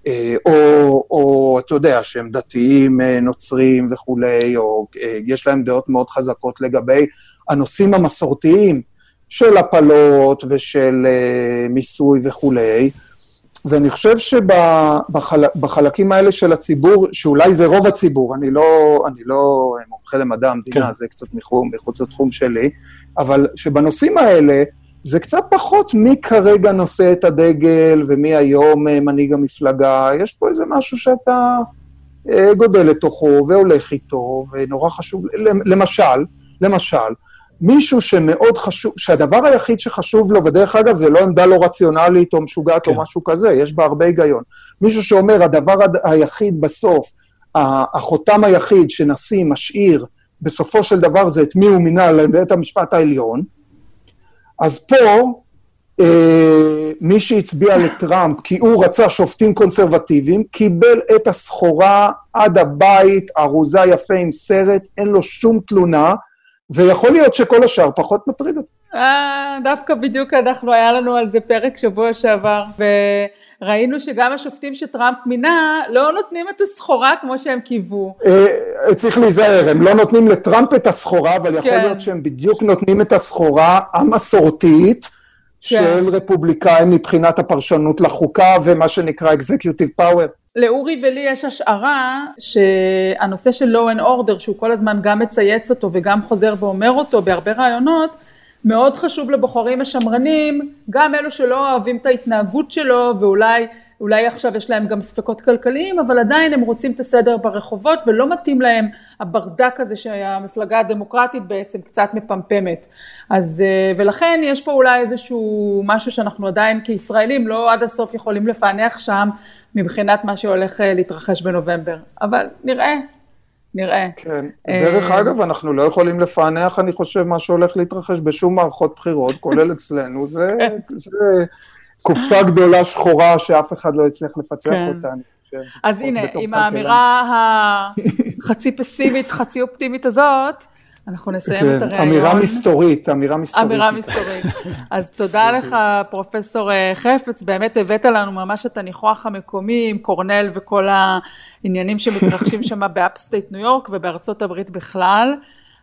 אה, או, או אתה יודע, שהם דתיים, אה, נוצרים וכולי, או אה, יש להם דעות מאוד חזקות לגבי הנושאים המסורתיים של הפלות ושל מיסוי וכולי. ואני חושב שבחלקים שבחל, האלה של הציבור, שאולי זה רוב הציבור, אני לא, אני לא מומחה למדע המדינה, כן. זה קצת מחוץ לתחום שלי, אבל שבנושאים האלה, זה קצת פחות מי כרגע נושא את הדגל ומי היום אה, מנהיג המפלגה, יש פה איזה משהו שאתה אה, גודל לתוכו והולך איתו, ונורא חשוב, למשל, למשל, מישהו שמאוד חשוב, שהדבר היחיד שחשוב לו, ודרך אגב, זה לא עמדה לא רציונלית או משוגעת כן. או משהו כזה, יש בה הרבה היגיון. מישהו שאומר, הדבר היחיד בסוף, החותם היחיד שנשיא משאיר בסופו של דבר זה את מי הוא מינה לבית המשפט העליון, אז פה אה, מי שהצביע לטראמפ כי הוא רצה שופטים קונסרבטיביים, קיבל את הסחורה עד הבית, ארוזה יפה עם סרט, אין לו שום תלונה, ויכול להיות שכל השאר פחות מטריד אותו. אה, דווקא בדיוק אנחנו, היה לנו על זה פרק שבוע שעבר, וראינו שגם השופטים שטראמפ מינה לא נותנים את הסחורה כמו שהם קיוו. אה, צריך להיזהר, הם לא נותנים לטראמפ את הסחורה, אבל יכול כן. להיות שהם בדיוק נותנים את הסחורה המסורתית של רפובליקאים מבחינת הפרשנות לחוקה ומה שנקרא executive power. לאורי ולי יש השערה שהנושא של law and order שהוא כל הזמן גם מצייץ אותו וגם חוזר ואומר אותו בהרבה רעיונות מאוד חשוב לבוחרים השמרנים גם אלו שלא אוהבים את ההתנהגות שלו ואולי אולי עכשיו יש להם גם ספקות כלכליים אבל עדיין הם רוצים את הסדר ברחובות ולא מתאים להם הברדק הזה שהמפלגה הדמוקרטית בעצם קצת מפמפמת. אז ולכן יש פה אולי איזשהו משהו שאנחנו עדיין כישראלים לא עד הסוף יכולים לפענח שם מבחינת מה שהולך להתרחש בנובמבר, אבל נראה, נראה. כן, דרך אגב, אנחנו לא יכולים לפענח, אני חושב, מה שהולך להתרחש בשום מערכות בחירות, כולל אצלנו, זה, זה קופסה גדולה שחורה שאף אחד לא יצליח לפצח כן. אותה. אז הנה, עם האמירה החצי פסימית, חצי אופטימית הזאת, אנחנו נסיים כן, את הראיון. אמירה מסתורית, אמירה מסתורית. אמירה מסתורית. אז תודה לך, פרופסור חפץ, באמת הבאת לנו ממש את הניחוח המקומי עם קורנל וכל העניינים שמתרחשים שם [LAUGHS] ב upstate ניו יורק ובארצות הברית בכלל.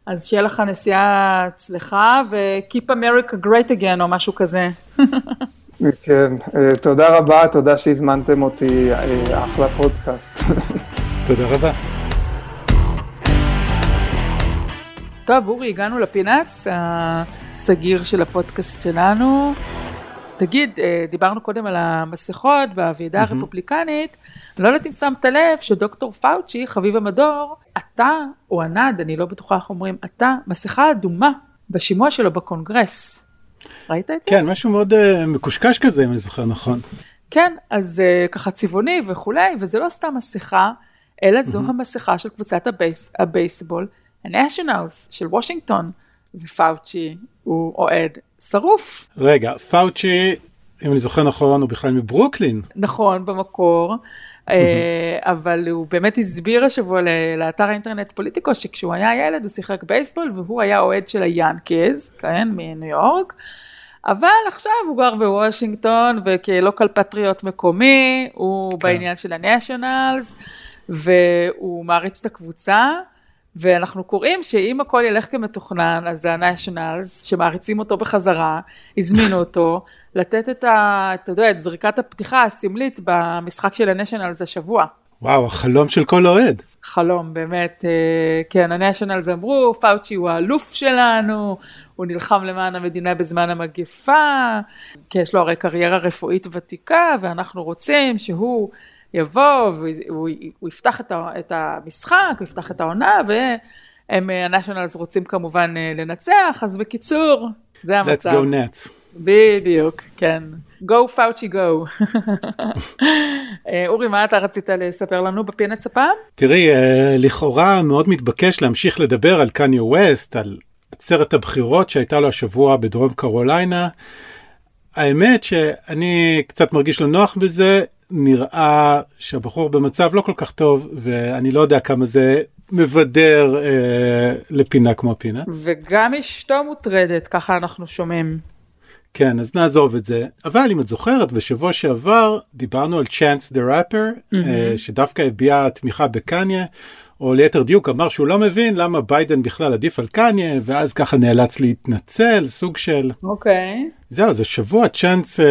אז שיהיה לך נסיעה הצלחה ו-Keep America Great Again או משהו כזה. [LAUGHS] כן, תודה רבה, תודה שהזמנתם אותי, אחלה פודקאסט. [LAUGHS] תודה רבה. טוב, אורי, הגענו לפינץ הסגיר של הפודקאסט שלנו. תגיד, דיברנו קודם על המסכות mm-hmm. הרפובליקנית, אני לא יודעת אם שמת לב שדוקטור פאוצ'י, חביב המדור, אתה, הוא ענד, אני לא בטוחה איך אומרים, עטה, מסכה אדומה בשימוע שלו בקונגרס. ראית את זה? כן, משהו מאוד אה, מקושקש כזה, אם אני זוכר נכון. כן, אז אה, ככה צבעוני וכולי, וזה לא סתם מסכה, אלא זו אהמ. המסכה של קבוצת הבייס, הבייסבול. הנשיונלס של וושינגטון, ופאוצ'י הוא אוהד שרוף. רגע, פאוצ'י, אם אני זוכר נכון, הוא בכלל מברוקלין. נכון, במקור. אבל הוא באמת הסביר השבוע לאתר האינטרנט פוליטיקו שכשהוא היה ילד הוא שיחק בייסבול והוא היה אוהד של היאנקיז, כן, מניו יורק. אבל עכשיו הוא גר בוושינגטון וכלוקל פטריוט מקומי, הוא כן. בעניין של הנשיונלס והוא מעריץ את הקבוצה. ואנחנו קוראים שאם הכל ילך כמתוכנן, אז ה-Nationals, שמעריצים אותו בחזרה, הזמינו [LAUGHS] אותו לתת את, ה, אתה יודע, את זריקת הפתיחה הסמלית במשחק של ה-Nationals השבוע. וואו, החלום של כל אוהד. חלום, באמת. כן, ה-Nationals אמרו, פאוצ'י הוא האלוף שלנו, הוא נלחם למען המדינה בזמן המגפה, כי יש לו הרי קריירה רפואית ותיקה, ואנחנו רוצים שהוא... יבוא והוא יפתח את המשחק, הוא יפתח את העונה, והם, הנשיונלס רוצים כמובן לנצח, אז בקיצור, זה המצב. Let's go nets. בדיוק, כן. go פאוצ'י go. [LAUGHS] אורי, מה אתה רצית לספר לנו בפינץ הפעם? תראי, לכאורה מאוד מתבקש להמשיך לדבר על קניה ווסט, על עצרת הבחירות שהייתה לו השבוע בדרום קרוליינה. האמת שאני קצת מרגיש לא נוח בזה, נראה שהבחור במצב לא כל כך טוב, ואני לא יודע כמה זה מבדר אה, לפינה כמו הפינה. וגם אשתו מוטרדת, ככה אנחנו שומעים. כן, אז נעזוב את זה. אבל אם את זוכרת, בשבוע שעבר דיברנו על צ'אנס דה ראפר, שדווקא הביע תמיכה בקניה. או ליתר דיוק אמר שהוא לא מבין למה ביידן בכלל עדיף על קניה, ואז ככה נאלץ להתנצל, סוג של... אוקיי. אוקיי. זהו, אז השבוע צ'אנס אה,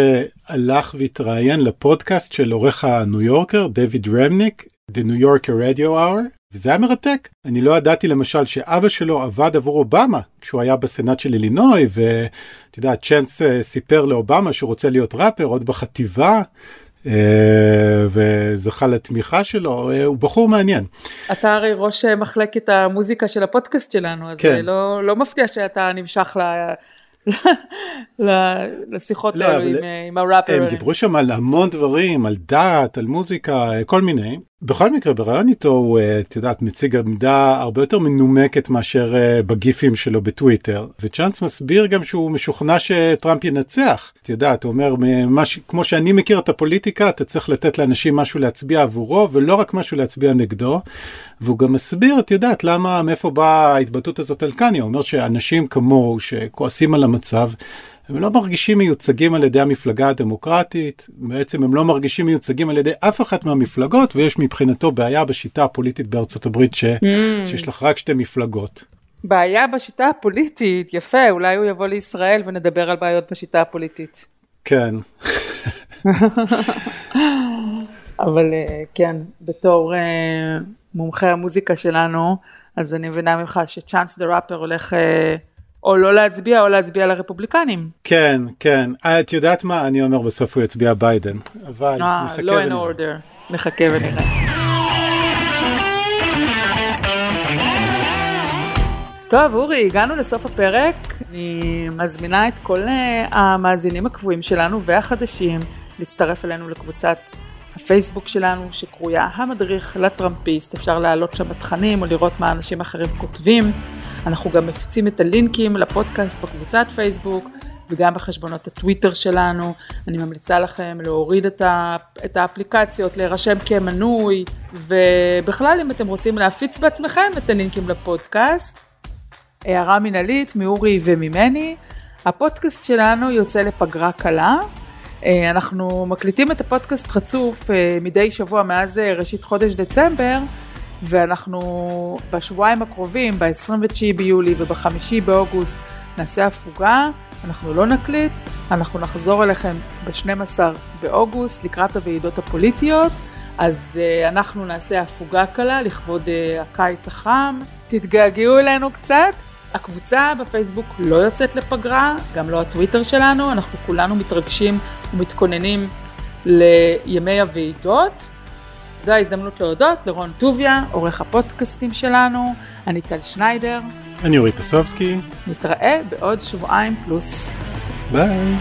הלך והתראיין לפודקאסט של עורך הניו יורקר, דויד רמניק, The New Yorker Radio Hour, וזה היה מרתק. אני לא ידעתי למשל שאבא שלו עבד עבור אובמה כשהוא היה בסנאט של אילינוי, ואתה יודע, צ'אנס אה, סיפר לאובמה שהוא רוצה להיות ראפר עוד בחטיבה. וזכה לתמיכה שלו, הוא בחור מעניין. אתה הרי ראש מחלקת המוזיקה של הפודקאסט שלנו, אז כן. לא, לא מפתיע שאתה נמשך. לשיחות לא, האלו עם, עם הראפר. הם דיברו שם על המון דברים, על דת, על מוזיקה, כל מיני. בכל מקרה בריאיון איתו הוא אה, את יודעת מציג עמדה הרבה יותר מנומקת מאשר אה, בגיפים שלו בטוויטר וצ'אנס מסביר גם שהוא משוכנע שטראמפ ינצח את יודעת הוא אומר ממש, כמו שאני מכיר את הפוליטיקה אתה צריך לתת לאנשים משהו להצביע עבורו ולא רק משהו להצביע נגדו והוא גם מסביר את יודעת למה מאיפה באה ההתבטאות הזאת על קניה הוא אומר שאנשים כמוהו שכועסים על המצב הם לא מרגישים מיוצגים על ידי המפלגה הדמוקרטית, בעצם הם לא מרגישים מיוצגים על ידי אף אחת מהמפלגות, ויש מבחינתו בעיה בשיטה הפוליטית בארצות הברית ש... mm. שיש לך רק שתי מפלגות. בעיה בשיטה הפוליטית, יפה, אולי הוא יבוא לישראל ונדבר על בעיות בשיטה הפוליטית. כן. [LAUGHS] אבל אה, כן, בתור uh, מומחה המוזיקה שלנו, אז אני מבינה ממך שצ'אנס דה ראפר הולך... Uh, או לא להצביע או להצביע לרפובליקנים. כן, כן. את יודעת מה? אני אומר בסוף הוא יצביע ביידן, אבל אה, נחכה ונראה. לא אין אורדר, נחכה ונראה. טוב, אורי, הגענו לסוף הפרק. אני מזמינה את כל אה, המאזינים הקבועים שלנו והחדשים להצטרף אלינו לקבוצת הפייסבוק שלנו, שקרויה המדריך לטראמפיסט. אפשר להעלות שם תכנים או לראות מה אנשים אחרים כותבים. אנחנו גם מפיצים את הלינקים לפודקאסט בקבוצת פייסבוק וגם בחשבונות הטוויטר שלנו. אני ממליצה לכם להוריד את, ה, את האפליקציות, להירשם כמנוי, ובכלל אם אתם רוצים להפיץ בעצמכם את הלינקים לפודקאסט. הערה מנהלית מאורי וממני, הפודקאסט שלנו יוצא לפגרה קלה. אה, אנחנו מקליטים את הפודקאסט חצוף אה, מדי שבוע מאז אה, ראשית חודש דצמבר, ואנחנו בשבועיים הקרובים, ב-29 ביולי וב-5 באוגוסט, נעשה הפוגה, אנחנו לא נקליט, אנחנו נחזור אליכם ב-12 באוגוסט לקראת הוועידות הפוליטיות, אז uh, אנחנו נעשה הפוגה קלה לכבוד uh, הקיץ החם, תתגעגעו אלינו קצת. הקבוצה בפייסבוק לא יוצאת לפגרה, גם לא הטוויטר שלנו, אנחנו כולנו מתרגשים ומתכוננים לימי הוועידות. זו ההזדמנות להודות לרון טוביה, עורך הפודקאסטים שלנו, אני טל שניידר. אני אורי פסובסקי. נתראה בעוד שבועיים פלוס. ביי.